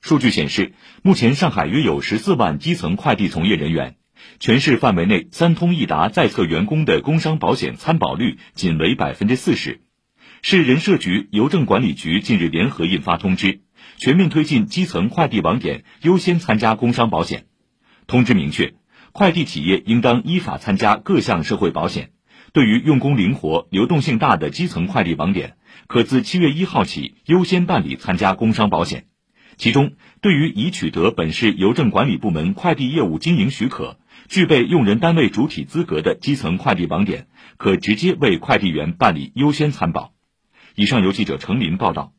数据显示，目前上海约有十四万基层快递从业人员，全市范围内三通一达在册员工的工伤保险参保率仅为百分之四十。市人社局、邮政管理局近日联合印发通知，全面推进基层快递网点优先参加工伤保险。通知明确，快递企业应当依法参加各项社会保险。对于用工灵活、流动性大的基层快递网点，可自七月一号起优先办理参加工伤保险。其中，对于已取得本市邮政管理部门快递业务经营许可、具备用人单位主体资格的基层快递网点，可直接为快递员办理优先参保。以上由记者程林报道。